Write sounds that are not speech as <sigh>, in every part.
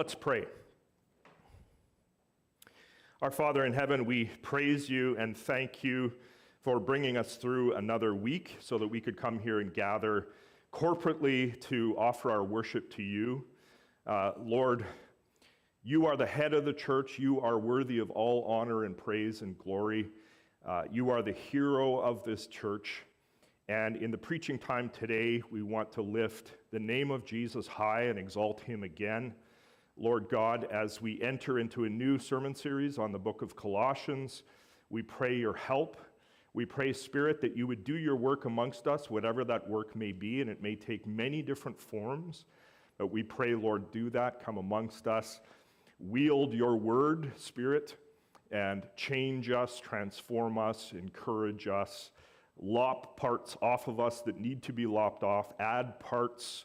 Let's pray. Our Father in heaven, we praise you and thank you for bringing us through another week so that we could come here and gather corporately to offer our worship to you. Uh, Lord, you are the head of the church. You are worthy of all honor and praise and glory. Uh, you are the hero of this church. And in the preaching time today, we want to lift the name of Jesus high and exalt him again. Lord God, as we enter into a new sermon series on the book of Colossians, we pray your help. We pray, Spirit, that you would do your work amongst us, whatever that work may be, and it may take many different forms. But we pray, Lord, do that, come amongst us. Wield your word, Spirit, and change us, transform us, encourage us, lop parts off of us that need to be lopped off, add parts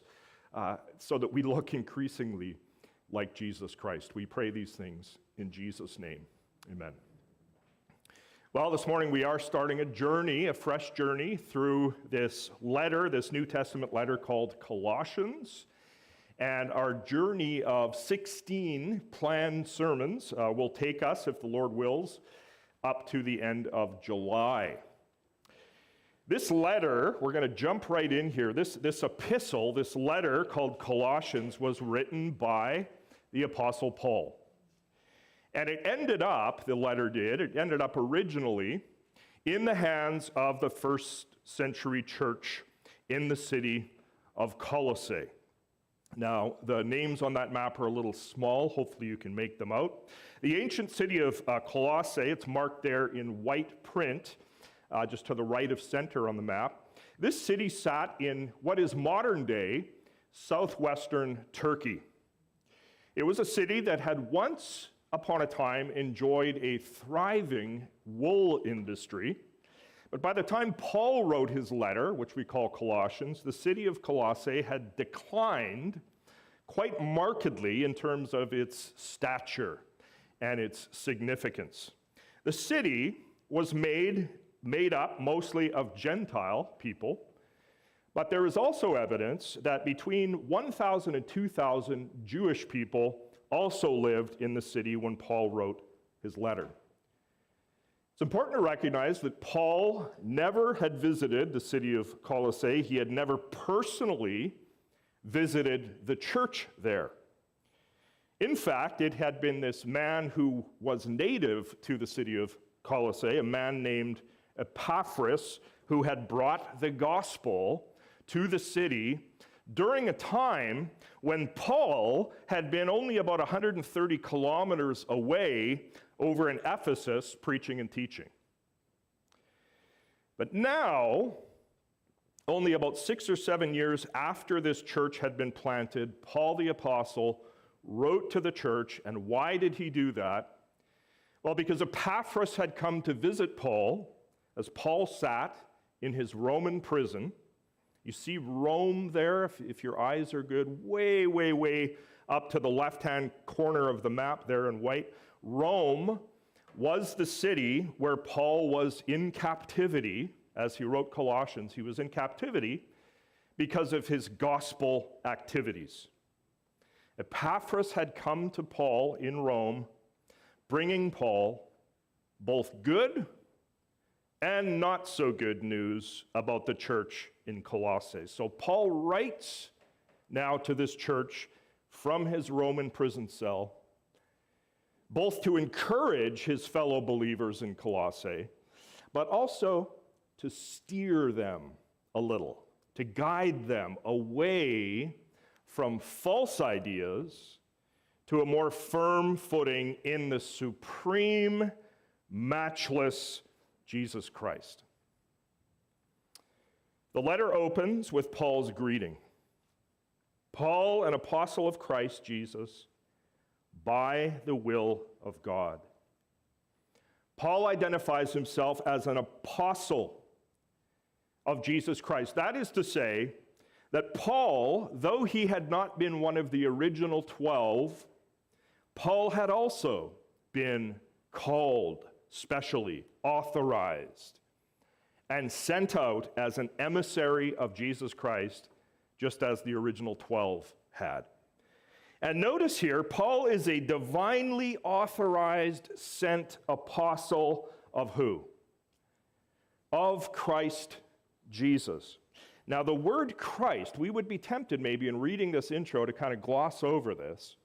uh, so that we look increasingly like Jesus Christ. We pray these things in Jesus' name. Amen. Well, this morning we are starting a journey, a fresh journey through this letter, this New Testament letter called Colossians. And our journey of 16 planned sermons uh, will take us, if the Lord wills, up to the end of July. This letter, we're going to jump right in here. This, this epistle, this letter called Colossians, was written by the Apostle Paul. And it ended up, the letter did, it ended up originally in the hands of the first century church in the city of Colossae. Now, the names on that map are a little small. Hopefully, you can make them out. The ancient city of uh, Colossae, it's marked there in white print, uh, just to the right of center on the map. This city sat in what is modern day southwestern Turkey. It was a city that had once upon a time enjoyed a thriving wool industry. But by the time Paul wrote his letter, which we call Colossians, the city of Colossae had declined quite markedly in terms of its stature and its significance. The city was made, made up mostly of Gentile people, but there is also evidence that between 1,000 and 2,000 Jewish people also lived in the city when Paul wrote his letter. It's important to recognize that Paul never had visited the city of Colossae. He had never personally visited the church there. In fact, it had been this man who was native to the city of Colossae, a man named Epaphras, who had brought the gospel to the city during a time when Paul had been only about 130 kilometers away over in Ephesus preaching and teaching. But now, only about six or seven years after this church had been planted, Paul the Apostle wrote to the church. And why did he do that? Well, because Epaphras had come to visit Paul as Paul sat in his Roman prison. You see Rome there, if, if your eyes are good, way, way, way up to the left hand corner of the map there in white. Rome was the city where Paul was in captivity. As he wrote Colossians, he was in captivity because of his gospel activities. Epaphras had come to Paul in Rome, bringing Paul both good and not so good news about the church in Colossae. So Paul writes now to this church from his Roman prison cell, both to encourage his fellow believers in Colossae, but also to steer them a little, to guide them away from false ideas to a more firm footing in the supreme, matchless Jesus Christ. The letter opens with Paul's greeting Paul, an apostle of Christ Jesus, by the will of God. Paul identifies himself as an apostle of Jesus Christ. That is to say, that Paul, though he had not been one of the original 12, Paul had also been called specially, authorized, and sent out as an emissary of Jesus Christ, just as the original 12 had. And notice here, Paul is a divinely authorized, sent apostle of who? Of Christ Jesus. Now, the word Christ, we would be tempted maybe in reading this intro to kind of gloss over this.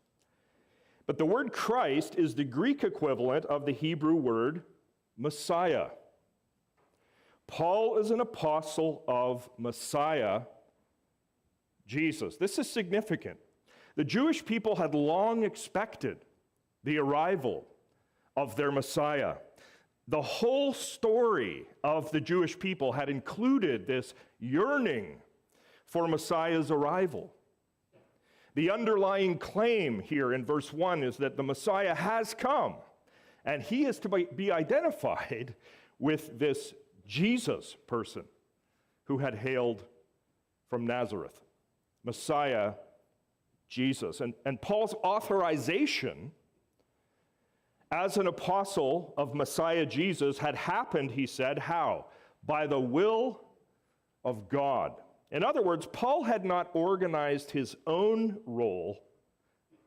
But the word Christ is the Greek equivalent of the Hebrew word Messiah. Paul is an apostle of Messiah, Jesus. This is significant. The Jewish people had long expected the arrival of their Messiah. The whole story of the Jewish people had included this yearning for Messiah's arrival. The underlying claim here in verse 1 is that the Messiah has come, and he is to be identified <laughs> with this Jesus person who had hailed from Nazareth. Messiah Jesus. And, and Paul's authorization as an apostle of Messiah Jesus had happened, he said, how? By the will of God. In other words, Paul had not organized his own role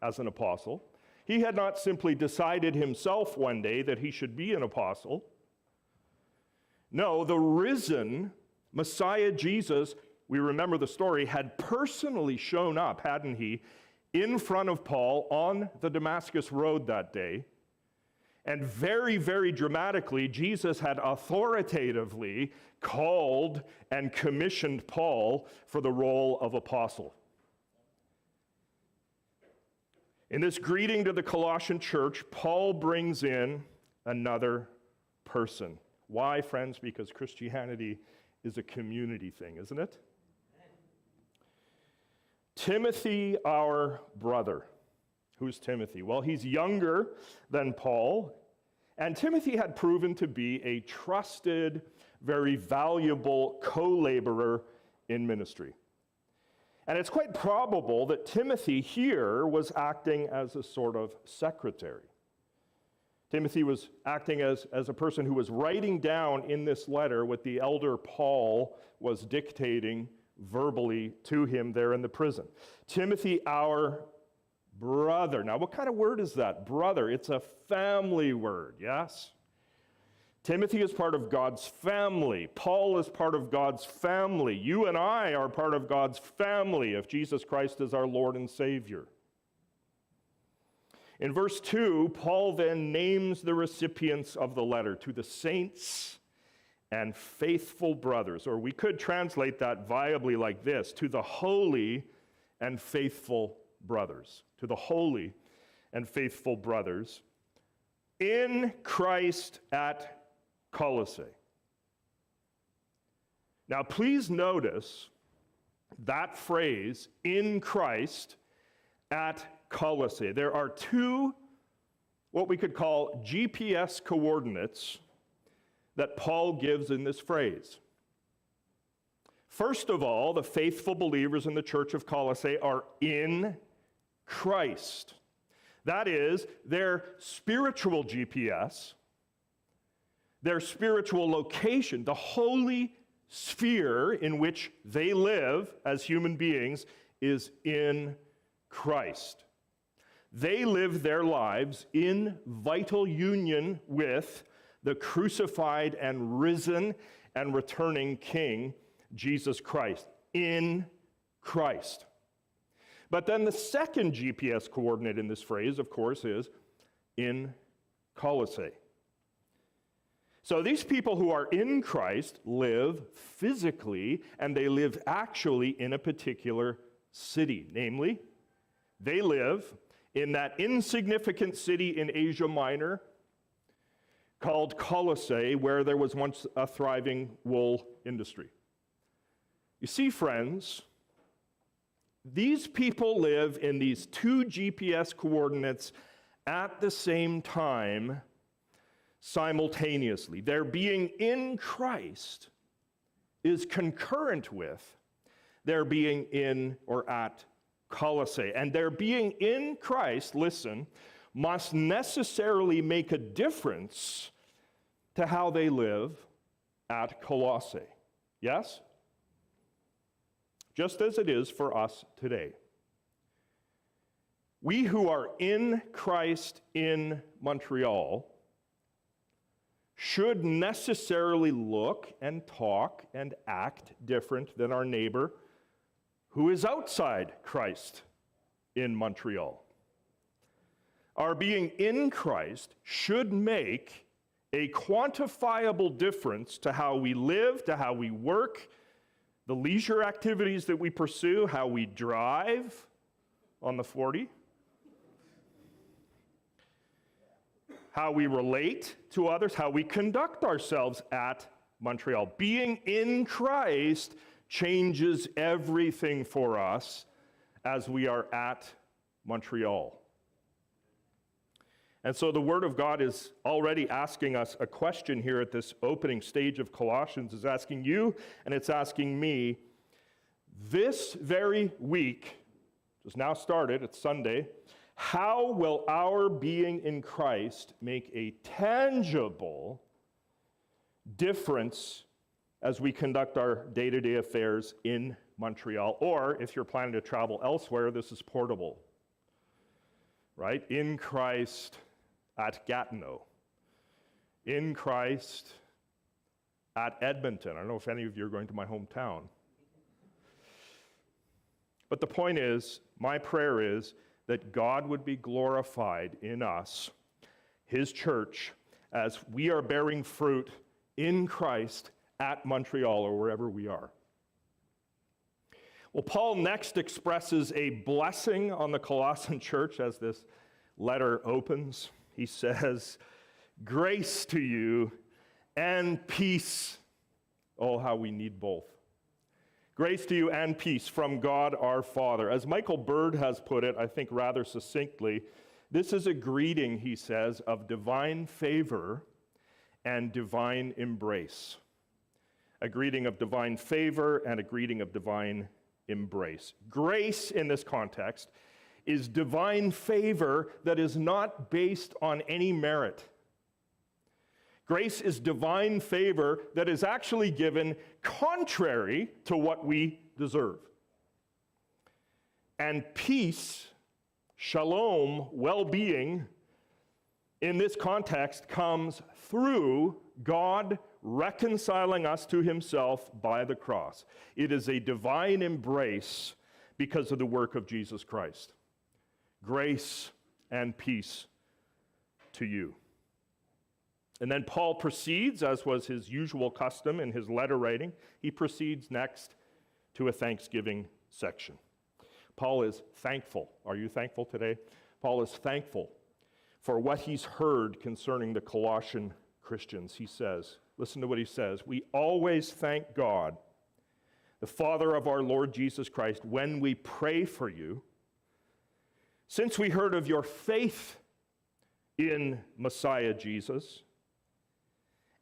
as an apostle. He had not simply decided himself one day that he should be an apostle. No, the risen Messiah Jesus, we remember the story, had personally shown up, hadn't he, in front of Paul on the Damascus Road that day and very, very dramatically, Jesus had authoritatively called and commissioned Paul for the role of apostle. In this greeting to the Colossian church, Paul brings in another person. Why, friends? Because Christianity is a community thing, isn't it? Timothy, our brother. Who's Timothy? Well, he's younger than Paul, and Timothy had proven to be a trusted, very valuable co laborer in ministry. And it's quite probable that Timothy here was acting as a sort of secretary. Timothy was acting as, as a person who was writing down in this letter what the elder Paul was dictating verbally to him there in the prison. Timothy, our brother. Now, what kind of word is that? Brother. It's a family word, yes? Timothy is part of God's family. Paul is part of God's family. You and I are part of God's family if Jesus Christ is our Lord and Savior. In verse 2, Paul then names the recipients of the letter to the saints and faithful brothers, or we could translate that viably like this to the holy and faithful brothers to the holy and faithful brothers in Christ at Colossae. Now, please notice that phrase, in Christ at Colossae. There are two, what we could call GPS coordinates that Paul gives in this phrase. First of all, the faithful believers in the church of Colossae are in Christ. That is, their spiritual GPS, their spiritual location, the holy sphere in which they live as human beings is in Christ. They live their lives in vital union with the crucified and risen and returning King, Jesus Christ. In Christ. But then the second GPS coordinate in this phrase, of course, is in Colossae. So these people who are in Christ live physically and they live actually in a particular city. Namely, they live in that insignificant city in Asia Minor called Colossae, where there was once a thriving wool industry. You see, friends, these people live in these two GPS coordinates at the same time, simultaneously. Their being in Christ is concurrent with their being in or at Colossae. And their being in Christ, listen, must necessarily make a difference to how they live at Colossae. Yes? just as it is for us today. We who are in Christ in Montreal should necessarily look and talk and act different than our neighbor who is outside Christ in Montreal. Our being in Christ should make a quantifiable difference to how we live, to how we work, the leisure activities that we pursue, how we drive on the 40, how we relate to others, how we conduct ourselves at Montreal. Being in Christ changes everything for us as we are at Montreal. And so the Word of God is already asking us a question here at this opening stage of Colossians, is asking you and it's asking me this very week, just now started, it's Sunday, how will our being in Christ make a tangible difference as we conduct our day to day affairs in Montreal? Or if you're planning to travel elsewhere, this is portable, right? In Christ at Gatineau, in Christ at Edmonton. I don't know if any of you are going to my hometown. But the point is, my prayer is that God would be glorified in us, His church, as we are bearing fruit in Christ at Montreal or wherever we are. Well, Paul next expresses a blessing on the Colossian church as this letter opens he says, Grace to you and peace. Oh, how we need both. Grace to you and peace from God our Father. As Michael Bird has put it, I think rather succinctly, this is a greeting, he says, of divine favor and divine embrace. A greeting of divine favor and a greeting of divine embrace. Grace in this context is divine favor that is not based on any merit. Grace is divine favor that is actually given contrary to what we deserve. And peace, shalom, well being, in this context comes through God reconciling us to himself by the cross. It is a divine embrace because of the work of Jesus Christ. Grace and peace to you. And then Paul proceeds, as was his usual custom in his letter writing, he proceeds next to a thanksgiving section. Paul is thankful. Are you thankful today? Paul is thankful for what he's heard concerning the Colossian Christians. He says, listen to what he says We always thank God, the Father of our Lord Jesus Christ, when we pray for you since we heard of your faith in Messiah Jesus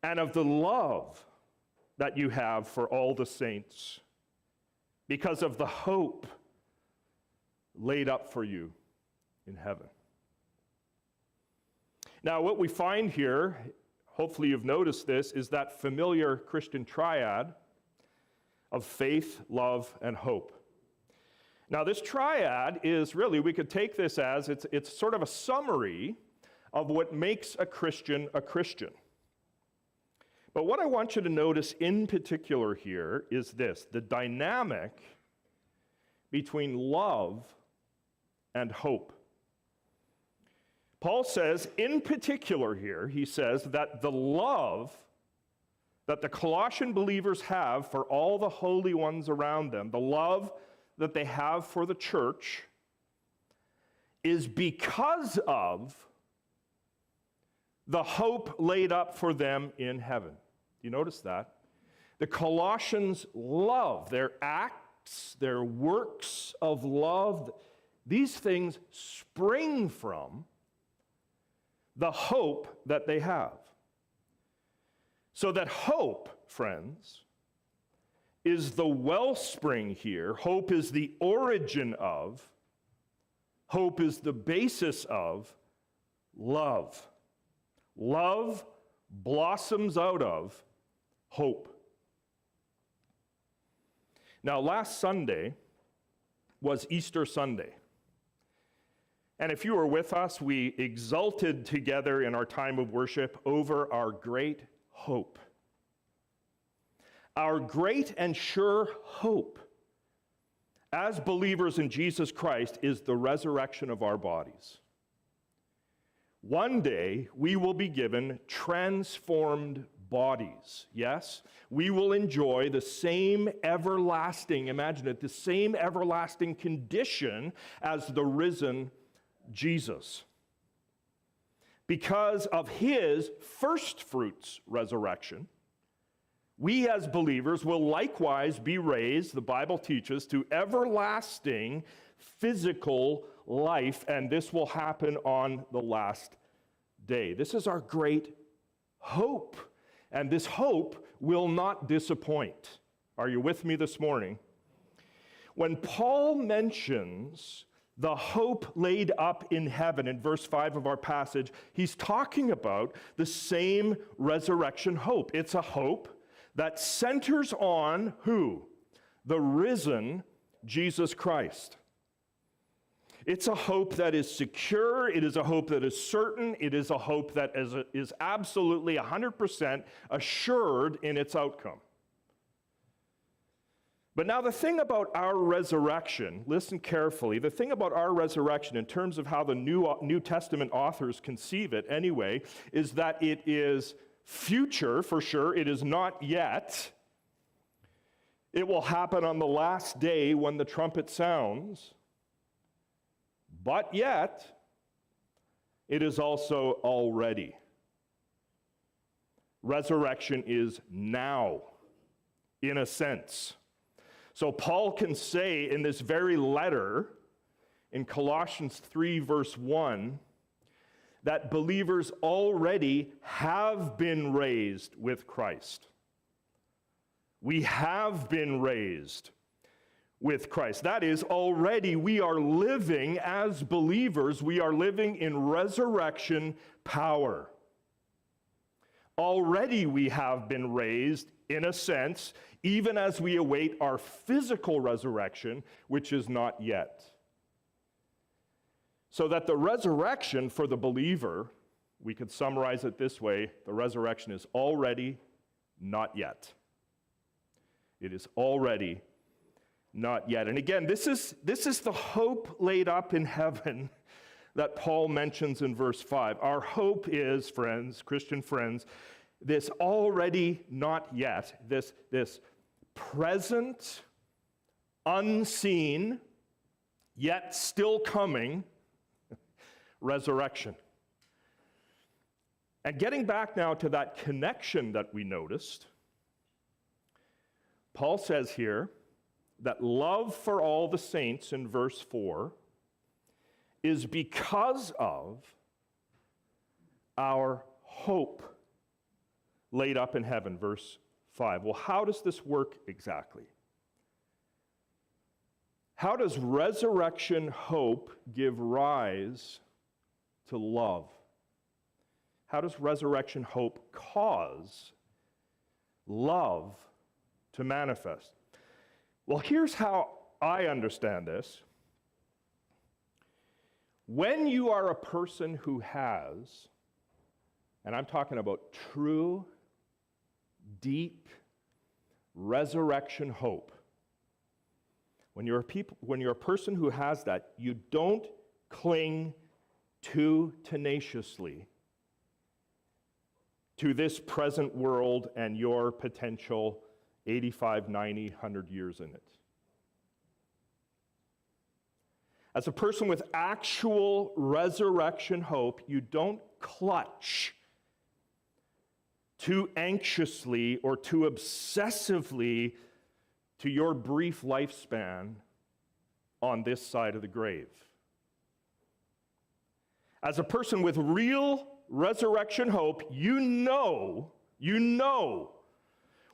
and of the love that you have for all the saints, because of the hope laid up for you in heaven. Now, what we find here, hopefully you've noticed this, is that familiar Christian triad of faith, love, and hope. Now, this triad is really, we could take this as it's, it's sort of a summary of what makes a Christian a Christian. But what I want you to notice in particular here is this the dynamic between love and hope. Paul says, in particular here, he says that the love that the Colossian believers have for all the holy ones around them, the love that they have for the church is because of the hope laid up for them in heaven. Do you notice that? The Colossians love their acts, their works of love. These things spring from the hope that they have. So that hope, friends, is the wellspring here. Hope is the origin of, hope is the basis of love. Love blossoms out of hope. Now, last Sunday was Easter Sunday. And if you were with us, we exulted together in our time of worship over our great hope. Our great and sure hope as believers in Jesus Christ is the resurrection of our bodies. One day we will be given transformed bodies. Yes, we will enjoy the same everlasting, imagine it, the same everlasting condition as the risen Jesus. Because of his first fruits resurrection, we as believers will likewise be raised, the Bible teaches, to everlasting physical life, and this will happen on the last day. This is our great hope, and this hope will not disappoint. Are you with me this morning? When Paul mentions the hope laid up in heaven in verse 5 of our passage, he's talking about the same resurrection hope. It's a hope that centers on who? The risen Jesus Christ. It's a hope that is secure. It is a hope that is certain. It is a hope that is, is absolutely 100% assured in its outcome. But now, the thing about our resurrection, listen carefully, the thing about our resurrection, in terms of how the New, New Testament authors conceive it anyway, is that it is future for sure, it is not yet. It will happen on the last day when the trumpet sounds. But yet, it is also already. Resurrection is now, in a sense. So Paul can say in this very letter, in Colossians 3, verse 1, that believers already have been raised with Christ. We have been raised with Christ. That is, already we are living as believers, we are living in resurrection power. Already we have been raised, in a sense, even as we await our physical resurrection, which is not yet. So that the resurrection for the believer, we could summarize it this way the resurrection is already, not yet. It is already, not yet. And again, this is, this is the hope laid up in heaven <laughs> that Paul mentions in verse 5. Our hope is, friends, Christian friends, this already not yet, this, this present, unseen, yet still coming <laughs> resurrection. And getting back now to that connection that we noticed, Paul says here that love for all the saints in verse 4 is because of our hope laid up in heaven, verse 5. Well, how does this work exactly? How does resurrection hope give rise to love? How does resurrection hope cause love to manifest? Well, here's how I understand this. When you are a person who has, and I'm talking about true, deep resurrection hope, when you're a, people, when you're a person who has that, you don't cling too tenaciously to this present world and your potential 85, 90, 100 years in it. As a person with actual resurrection hope, you don't clutch too anxiously or too obsessively to your brief lifespan on this side of the grave. As a person with real resurrection hope, you know, you know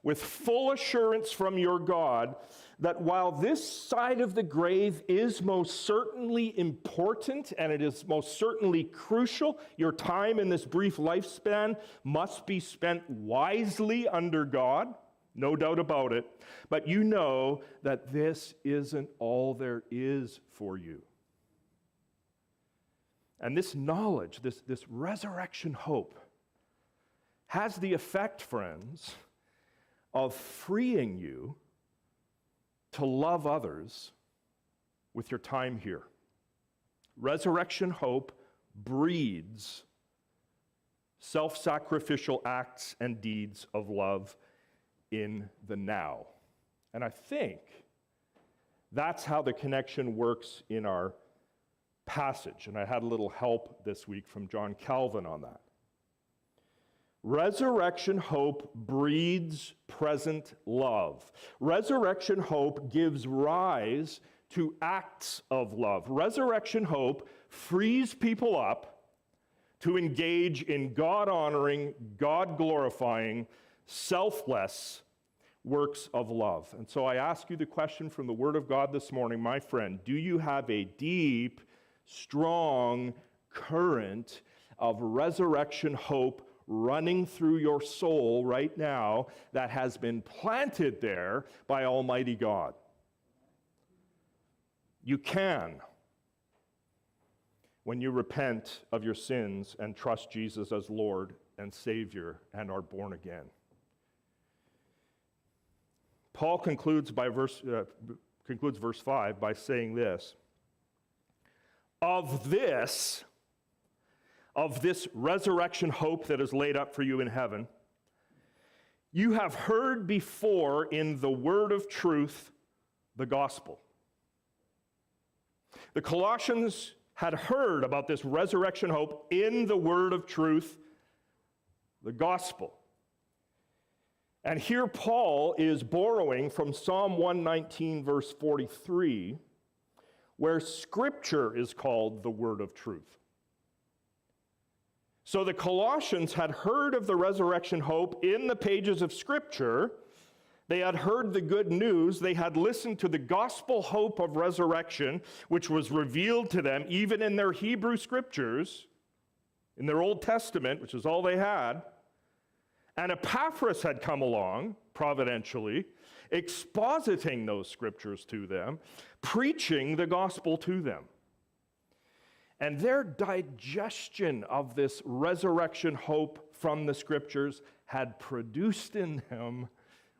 with full assurance from your God that while this side of the grave is most certainly important and it is most certainly crucial, your time in this brief lifespan must be spent wisely under God, no doubt about it. But you know that this isn't all there is for you. And this knowledge, this, this resurrection hope, has the effect, friends, of freeing you to love others with your time here. Resurrection hope breeds self sacrificial acts and deeds of love in the now. And I think that's how the connection works in our passage. And I had a little help this week from John Calvin on that. Resurrection hope breeds present love. Resurrection hope gives rise to acts of love. Resurrection hope frees people up to engage in God honoring, God glorifying, selfless works of love. And so I ask you the question from the Word of God this morning, my friend do you have a deep, strong current of resurrection hope running through your soul right now that has been planted there by Almighty God? You can when you repent of your sins and trust Jesus as Lord and Savior and are born again. Paul concludes, by verse, uh, concludes verse 5 by saying this Of this, of this resurrection hope that is laid up for you in heaven, you have heard before in the word of truth the gospel. The Colossians had heard about this resurrection hope in the word of truth, the gospel. And here Paul is borrowing from Psalm 119, verse 43, where scripture is called the word of truth. So the Colossians had heard of the resurrection hope in the pages of scripture. They had heard the good news. They had listened to the gospel hope of resurrection, which was revealed to them even in their Hebrew scriptures, in their Old Testament, which is all they had. And Epaphras had come along, providentially, expositing those scriptures to them, preaching the gospel to them. And their digestion of this resurrection hope from the scriptures had produced in them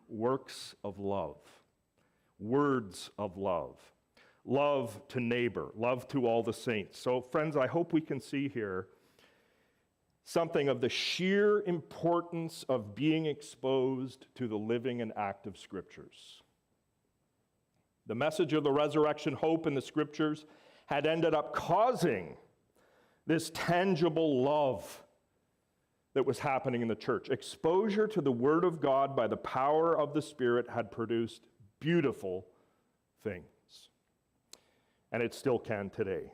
works of love, words of love, love to neighbor, love to all the saints. So, friends, I hope we can see here something of the sheer importance of being exposed to the living and active scriptures. The message of the resurrection hope in the scriptures had ended up causing this tangible love that was happening in the church. Exposure to the Word of God by the power of the Spirit had produced beautiful things. And it still can today.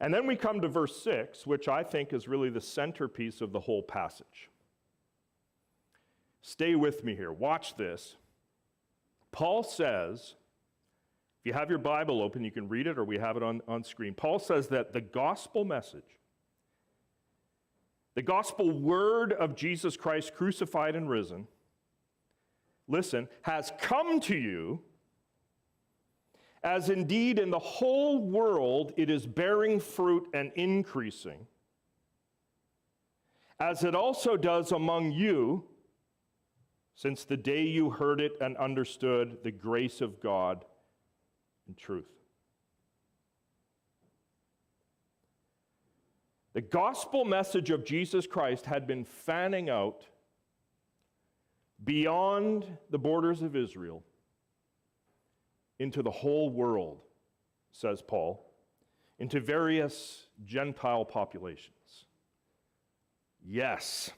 And then we come to verse 6, which I think is really the centerpiece of the whole passage. Stay with me here. Watch this. Paul says, you have your Bible open, you can read it or we have it on, on screen. Paul says that the gospel message, the gospel word of Jesus Christ crucified and risen, listen, has come to you as indeed in the whole world it is bearing fruit and increasing, as it also does among you, since the day you heard it and understood the grace of God and truth. The gospel message of Jesus Christ had been fanning out beyond the borders of Israel into the whole world, says Paul, into various Gentile populations. Yes.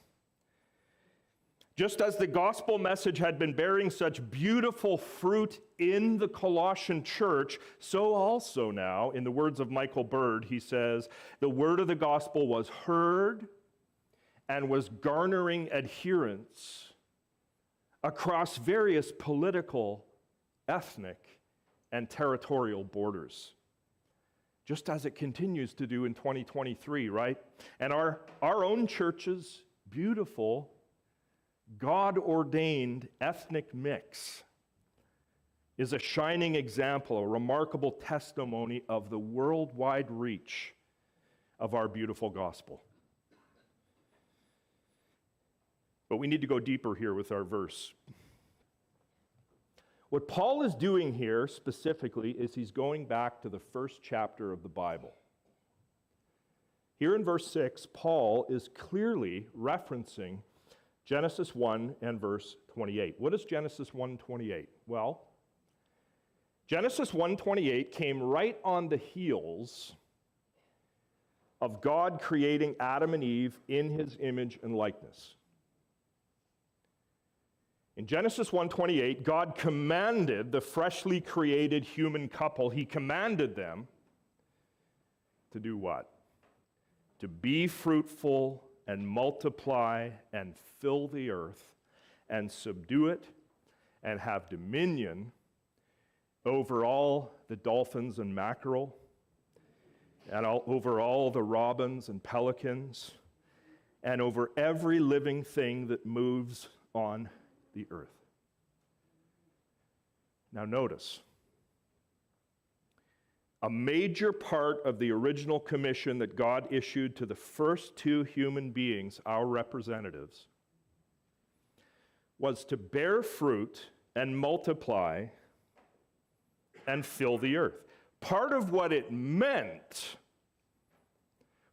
Just as the gospel message had been bearing such beautiful fruit in the Colossian church, so also now, in the words of Michael Bird, he says, the word of the gospel was heard and was garnering adherents across various political, ethnic, and territorial borders. Just as it continues to do in 2023, right? And our, our own church's beautiful, God ordained ethnic mix is a shining example, a remarkable testimony of the worldwide reach of our beautiful gospel. But we need to go deeper here with our verse. What Paul is doing here specifically is he's going back to the first chapter of the Bible. Here in verse 6, Paul is clearly referencing Genesis 1 and verse 28. What is Genesis 1:28? Well, Genesis 1:28 came right on the heels of God creating Adam and Eve in his image and likeness. In Genesis 1:28, God commanded the freshly created human couple, he commanded them to do what? To be fruitful and multiply and fill the earth and subdue it and have dominion over all the dolphins and mackerel and all, over all the robins and pelicans and over every living thing that moves on the earth. Now, notice a major part of the original commission that God issued to the first two human beings, our representatives, was to bear fruit and multiply and fill the earth. Part of what it meant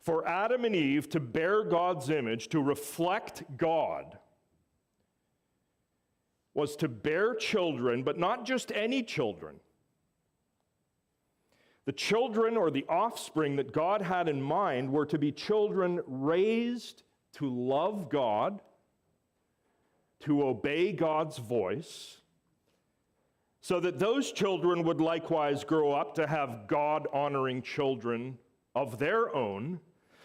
for Adam and Eve to bear God's image, to reflect God, was to bear children, but not just any children. The children or the offspring that God had in mind were to be children raised to love God, to obey God's voice, so that those children would likewise grow up to have God honoring children of their own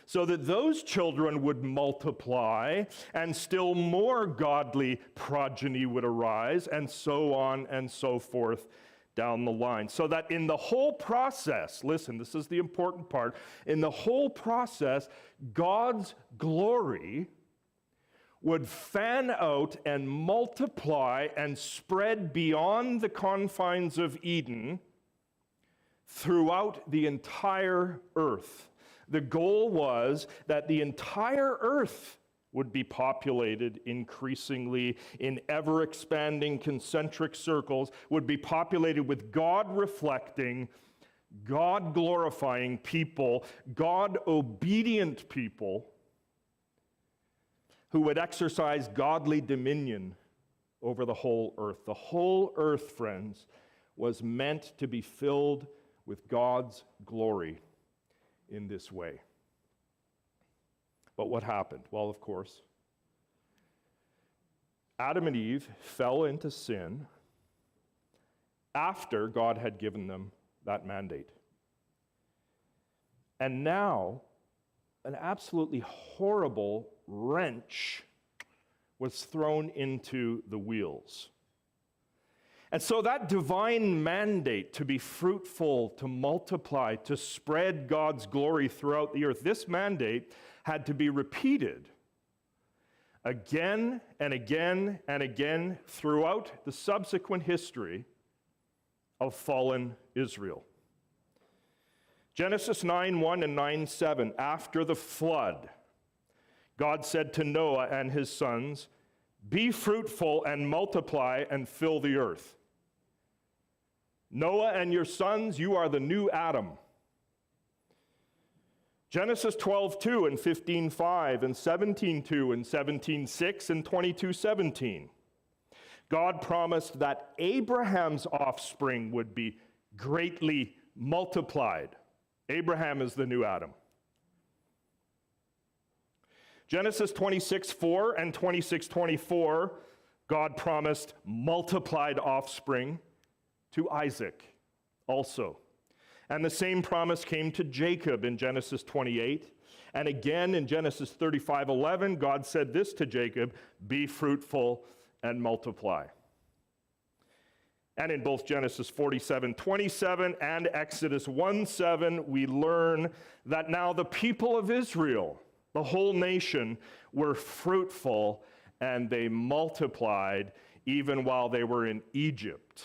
so that those children would multiply and still more godly progeny would arise, and so on and so forth down the line. So that in the whole process, listen, this is the important part, in the whole process, God's glory would fan out and multiply and spread beyond the confines of Eden throughout the entire earth. The goal was that the entire earth would be populated increasingly in ever expanding concentric circles, would be populated with God reflecting, God glorifying people, God obedient people who would exercise godly dominion over the whole earth. The whole earth, friends, was meant to be filled with God's glory in this way. But what happened? Well, of course, Adam and Eve fell into sin after God had given them that mandate. And now, an absolutely horrible wrench was thrown into the wheels. And so, that divine mandate to be fruitful, to multiply, to spread God's glory throughout the earth, this mandate had to be repeated again and again and again throughout the subsequent history of fallen Israel. Genesis 9 1 and 9 7, after the flood, God said to Noah and his sons, Be fruitful and multiply and fill the earth. Noah and your sons, you are the new Adam. Genesis 12, 2 and 15, 5 and 17, 2 and 17, 6 and 22, 17. God promised that Abraham's offspring would be greatly multiplied. Abraham is the new Adam. Genesis 26, 4 and 26, 24, God promised multiplied offspring to Isaac also. And the same promise came to Jacob in Genesis 28. And again in Genesis 35 11, God said this to Jacob Be fruitful and multiply. And in both Genesis 47 27 and Exodus 1 7, we learn that now the people of Israel, the whole nation, were fruitful and they multiplied even while they were in Egypt.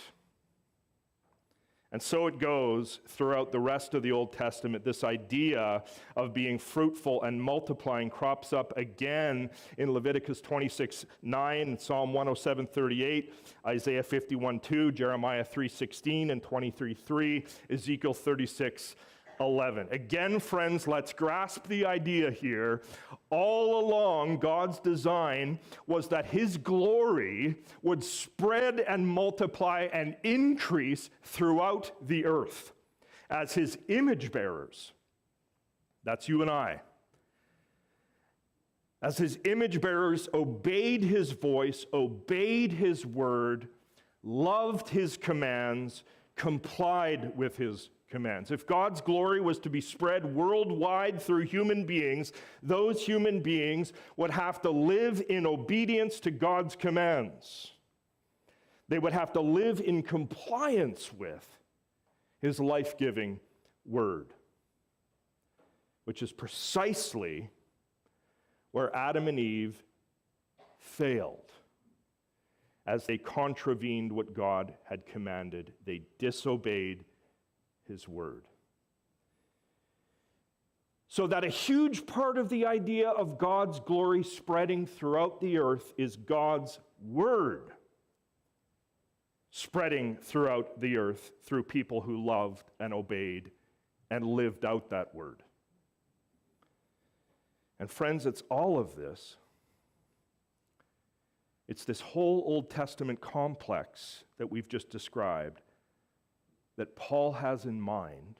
And so it goes throughout the rest of the Old Testament. This idea of being fruitful and multiplying crops up again in Leviticus 26 9, Psalm 107 38, Isaiah 51 2, Jeremiah 3 16 and 23 3, Ezekiel 36 11. Again, friends, let's grasp the idea here. All along, God's design was that His glory would spread and multiply and increase throughout the earth as His image bearers. That's you and I. As His image bearers obeyed His voice, obeyed His word, loved His commands, complied with His commands. If God's glory was to be spread worldwide through human beings, those human beings would have to live in obedience to God's commands. They would have to live in compliance with his life giving word, which is precisely where Adam and Eve failed as they contravened what God had commanded. They disobeyed his word. So, that a huge part of the idea of God's glory spreading throughout the earth is God's word spreading throughout the earth through people who loved and obeyed and lived out that word. And, friends, it's all of this. It's this whole Old Testament complex that we've just described that Paul has in mind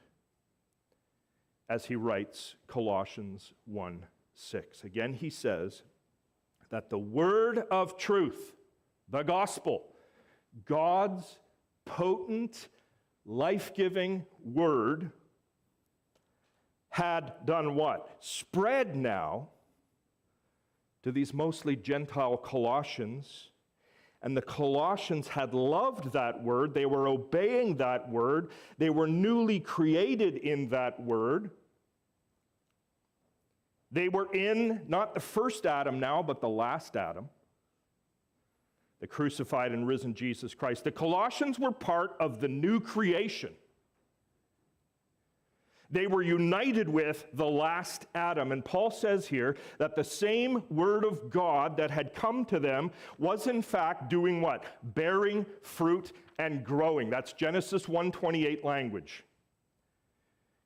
as he writes Colossians 1 6. Again, he says that the word of truth, the gospel, God's potent, life giving word, had done what? Spread now to these mostly Gentile Colossians and the Colossians had loved that word. They were obeying that word. They were newly created in that word. They were in not the first Adam now, but the last Adam, the crucified and risen Jesus Christ. The Colossians were part of the new creation. They were united with the last Adam. And Paul says here that the same word of God that had come to them was in fact doing what? Bearing fruit and growing. That's Genesis 1:28 language.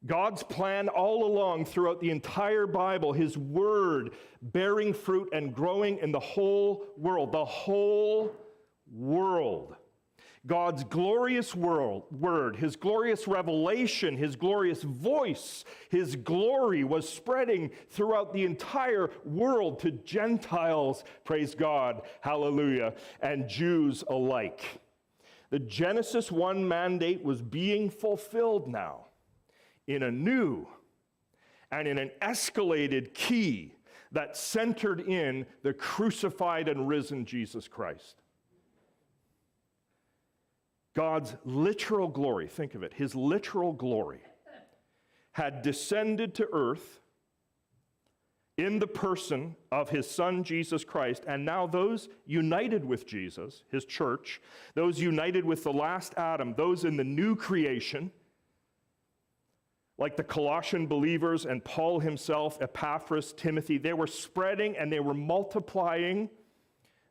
God's plan all along throughout the entire Bible, his word bearing fruit and growing in the whole world, the whole world. God's glorious world, word, his glorious revelation, his glorious voice, his glory was spreading throughout the entire world to Gentiles, praise God, hallelujah, and Jews alike. The Genesis 1 mandate was being fulfilled now in a new and in an escalated key that centered in the crucified and risen Jesus Christ. God's literal glory, think of it, his literal glory had descended to earth in the person of his son Jesus Christ. And now, those united with Jesus, his church, those united with the last Adam, those in the new creation, like the Colossian believers and Paul himself, Epaphras, Timothy, they were spreading and they were multiplying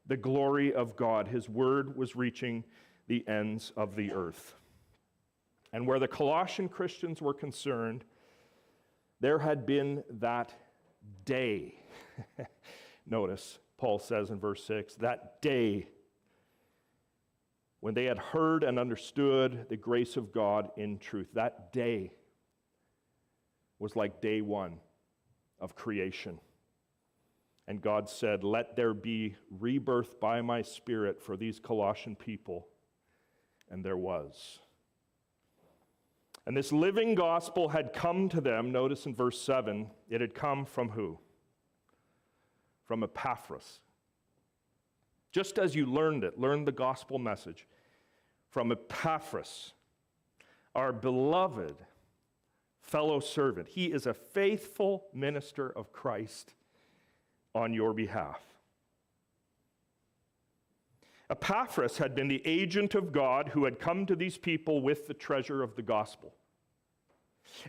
the glory of God. His word was reaching the ends of the earth. And where the Colossian Christians were concerned, there had been that day. <laughs> Notice, Paul says in verse 6 that day when they had heard and understood the grace of God in truth. That day was like day one of creation. And God said, Let there be rebirth by my Spirit for these Colossian people and there was. And this living gospel had come to them, notice in verse 7, it had come from who? From Epaphras. Just as you learned it, learned the gospel message from Epaphras, our beloved fellow servant. He is a faithful minister of Christ on your behalf Epaphras had been the agent of God who had come to these people with the treasure of the gospel.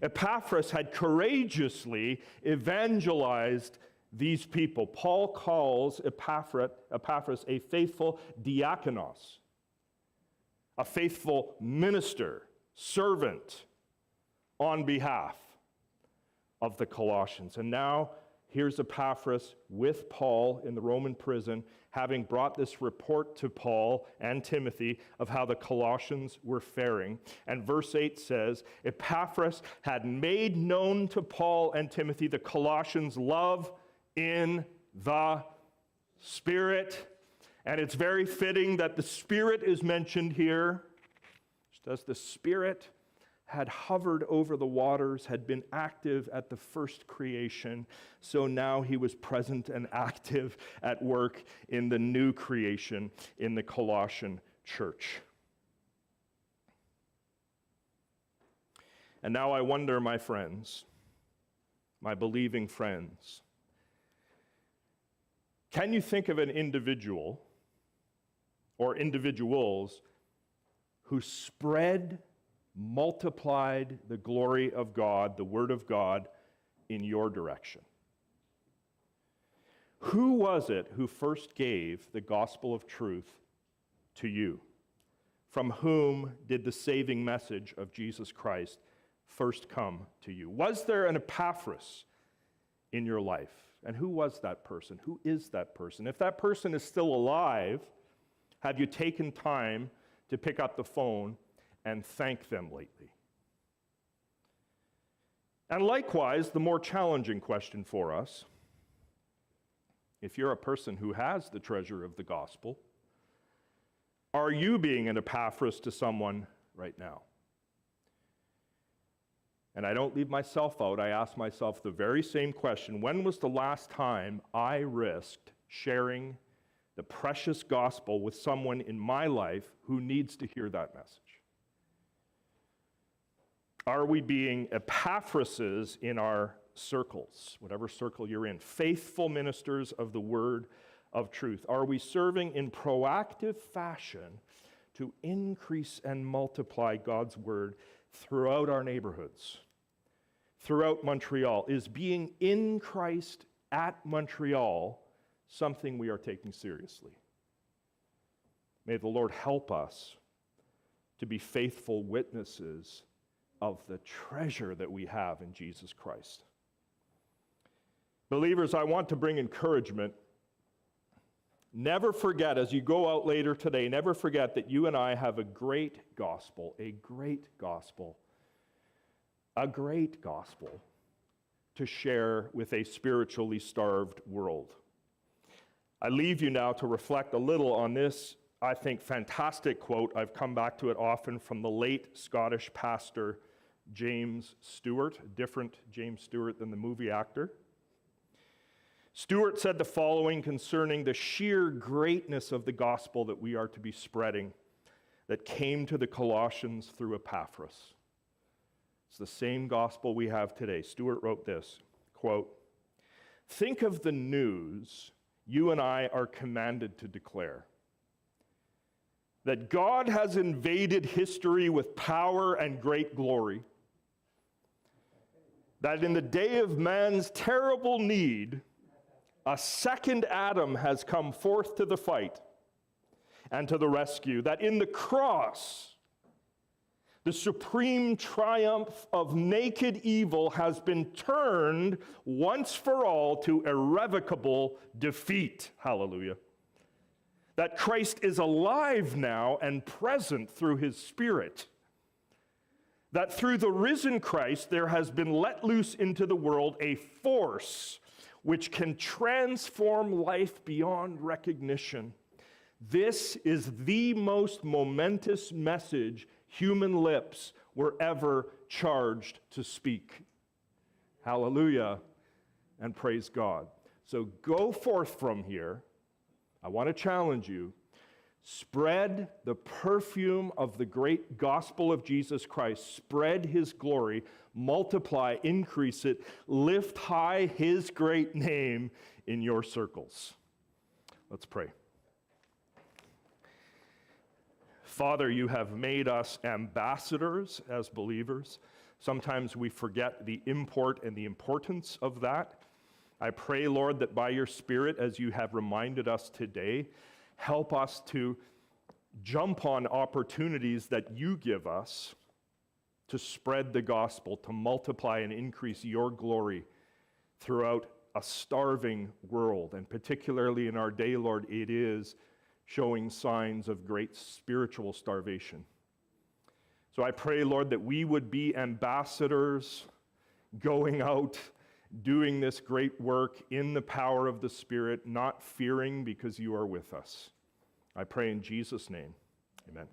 Epaphras had courageously evangelized these people. Paul calls Epaphras a faithful diakonos, a faithful minister, servant on behalf of the Colossians. And now here's Epaphras with Paul in the Roman prison, having brought this report to Paul and Timothy of how the Colossians were faring. And verse 8 says Epaphras had made known to Paul and Timothy the Colossians' love in the Spirit. And it's very fitting that the Spirit is mentioned here. Does the Spirit had hovered over the waters, had been active at the first creation, so now he was present and <laughs> active at work in the new creation in the Colossian church. And now I wonder, my friends, my believing friends, can you think of an individual or individuals who spread multiplied the glory of God, the Word of God, in your direction. Who was it who first gave the gospel of truth to you? From whom did the saving message of Jesus Christ first come to you? Was there an Epaphras in your life? And who was that person? Who is that person? If that person is still alive, have you taken time to pick up the phone and thank them lately? And likewise, the more challenging question for us if you're a person who has the treasure of the gospel, are you being an Epaphras to someone right now? And I don't leave myself out. I ask myself the very same question When was the last time I risked sharing the precious gospel with someone in my life who needs to hear that message? Are we being Epaphrases in our circles, whatever circle you're in, faithful ministers of the word of truth? Are we serving in proactive fashion to increase and multiply God's word throughout our neighborhoods, throughout Montreal? Is being in Christ at Montreal something we are taking seriously? May the Lord help us to be faithful witnesses of the treasure that we have in Jesus Christ. Believers, I want to bring encouragement. Never forget, as you go out later today, never forget that you and I have a great gospel, a great gospel, a great gospel to share with a spiritually starved world. I leave you now to reflect a little on this, I think, fantastic quote. I've come back to it often from the late Scottish pastor James Stewart, a different James Stewart than the movie actor. Stewart said the following concerning the sheer greatness of the gospel that we are to be spreading that came to the Colossians through Epaphras. It's the same gospel we have today. Stewart wrote this quote, Think of the news you and I are commanded to declare that God has invaded history with power and great glory that in the day of man's terrible need, a second Adam has come forth to the fight and to the rescue. That in the cross, the supreme triumph of naked evil has been turned once for all to irrevocable defeat. Hallelujah. That Christ is alive now and present through his Spirit that through the risen Christ there has been let loose into the world a force which can transform life beyond recognition. This is the most momentous message human lips were ever charged to speak. Hallelujah and praise God. So go forth from here. I want to challenge you Spread the perfume of the great gospel of Jesus Christ. Spread his glory. Multiply, increase it. Lift high his great name in your circles. Let's pray. Father, you have made us ambassadors as believers. Sometimes we forget the import and the importance of that. I pray, Lord, that by your Spirit, as you have reminded us today, help us to jump on opportunities that you give us to spread the gospel, to multiply and increase your glory throughout a starving world. And particularly in our day, Lord, it is showing signs of great spiritual starvation. So I pray, Lord, that we would be ambassadors going out, doing this great work in the power of the Spirit, not fearing because you are with us. I pray in Jesus' name. Amen.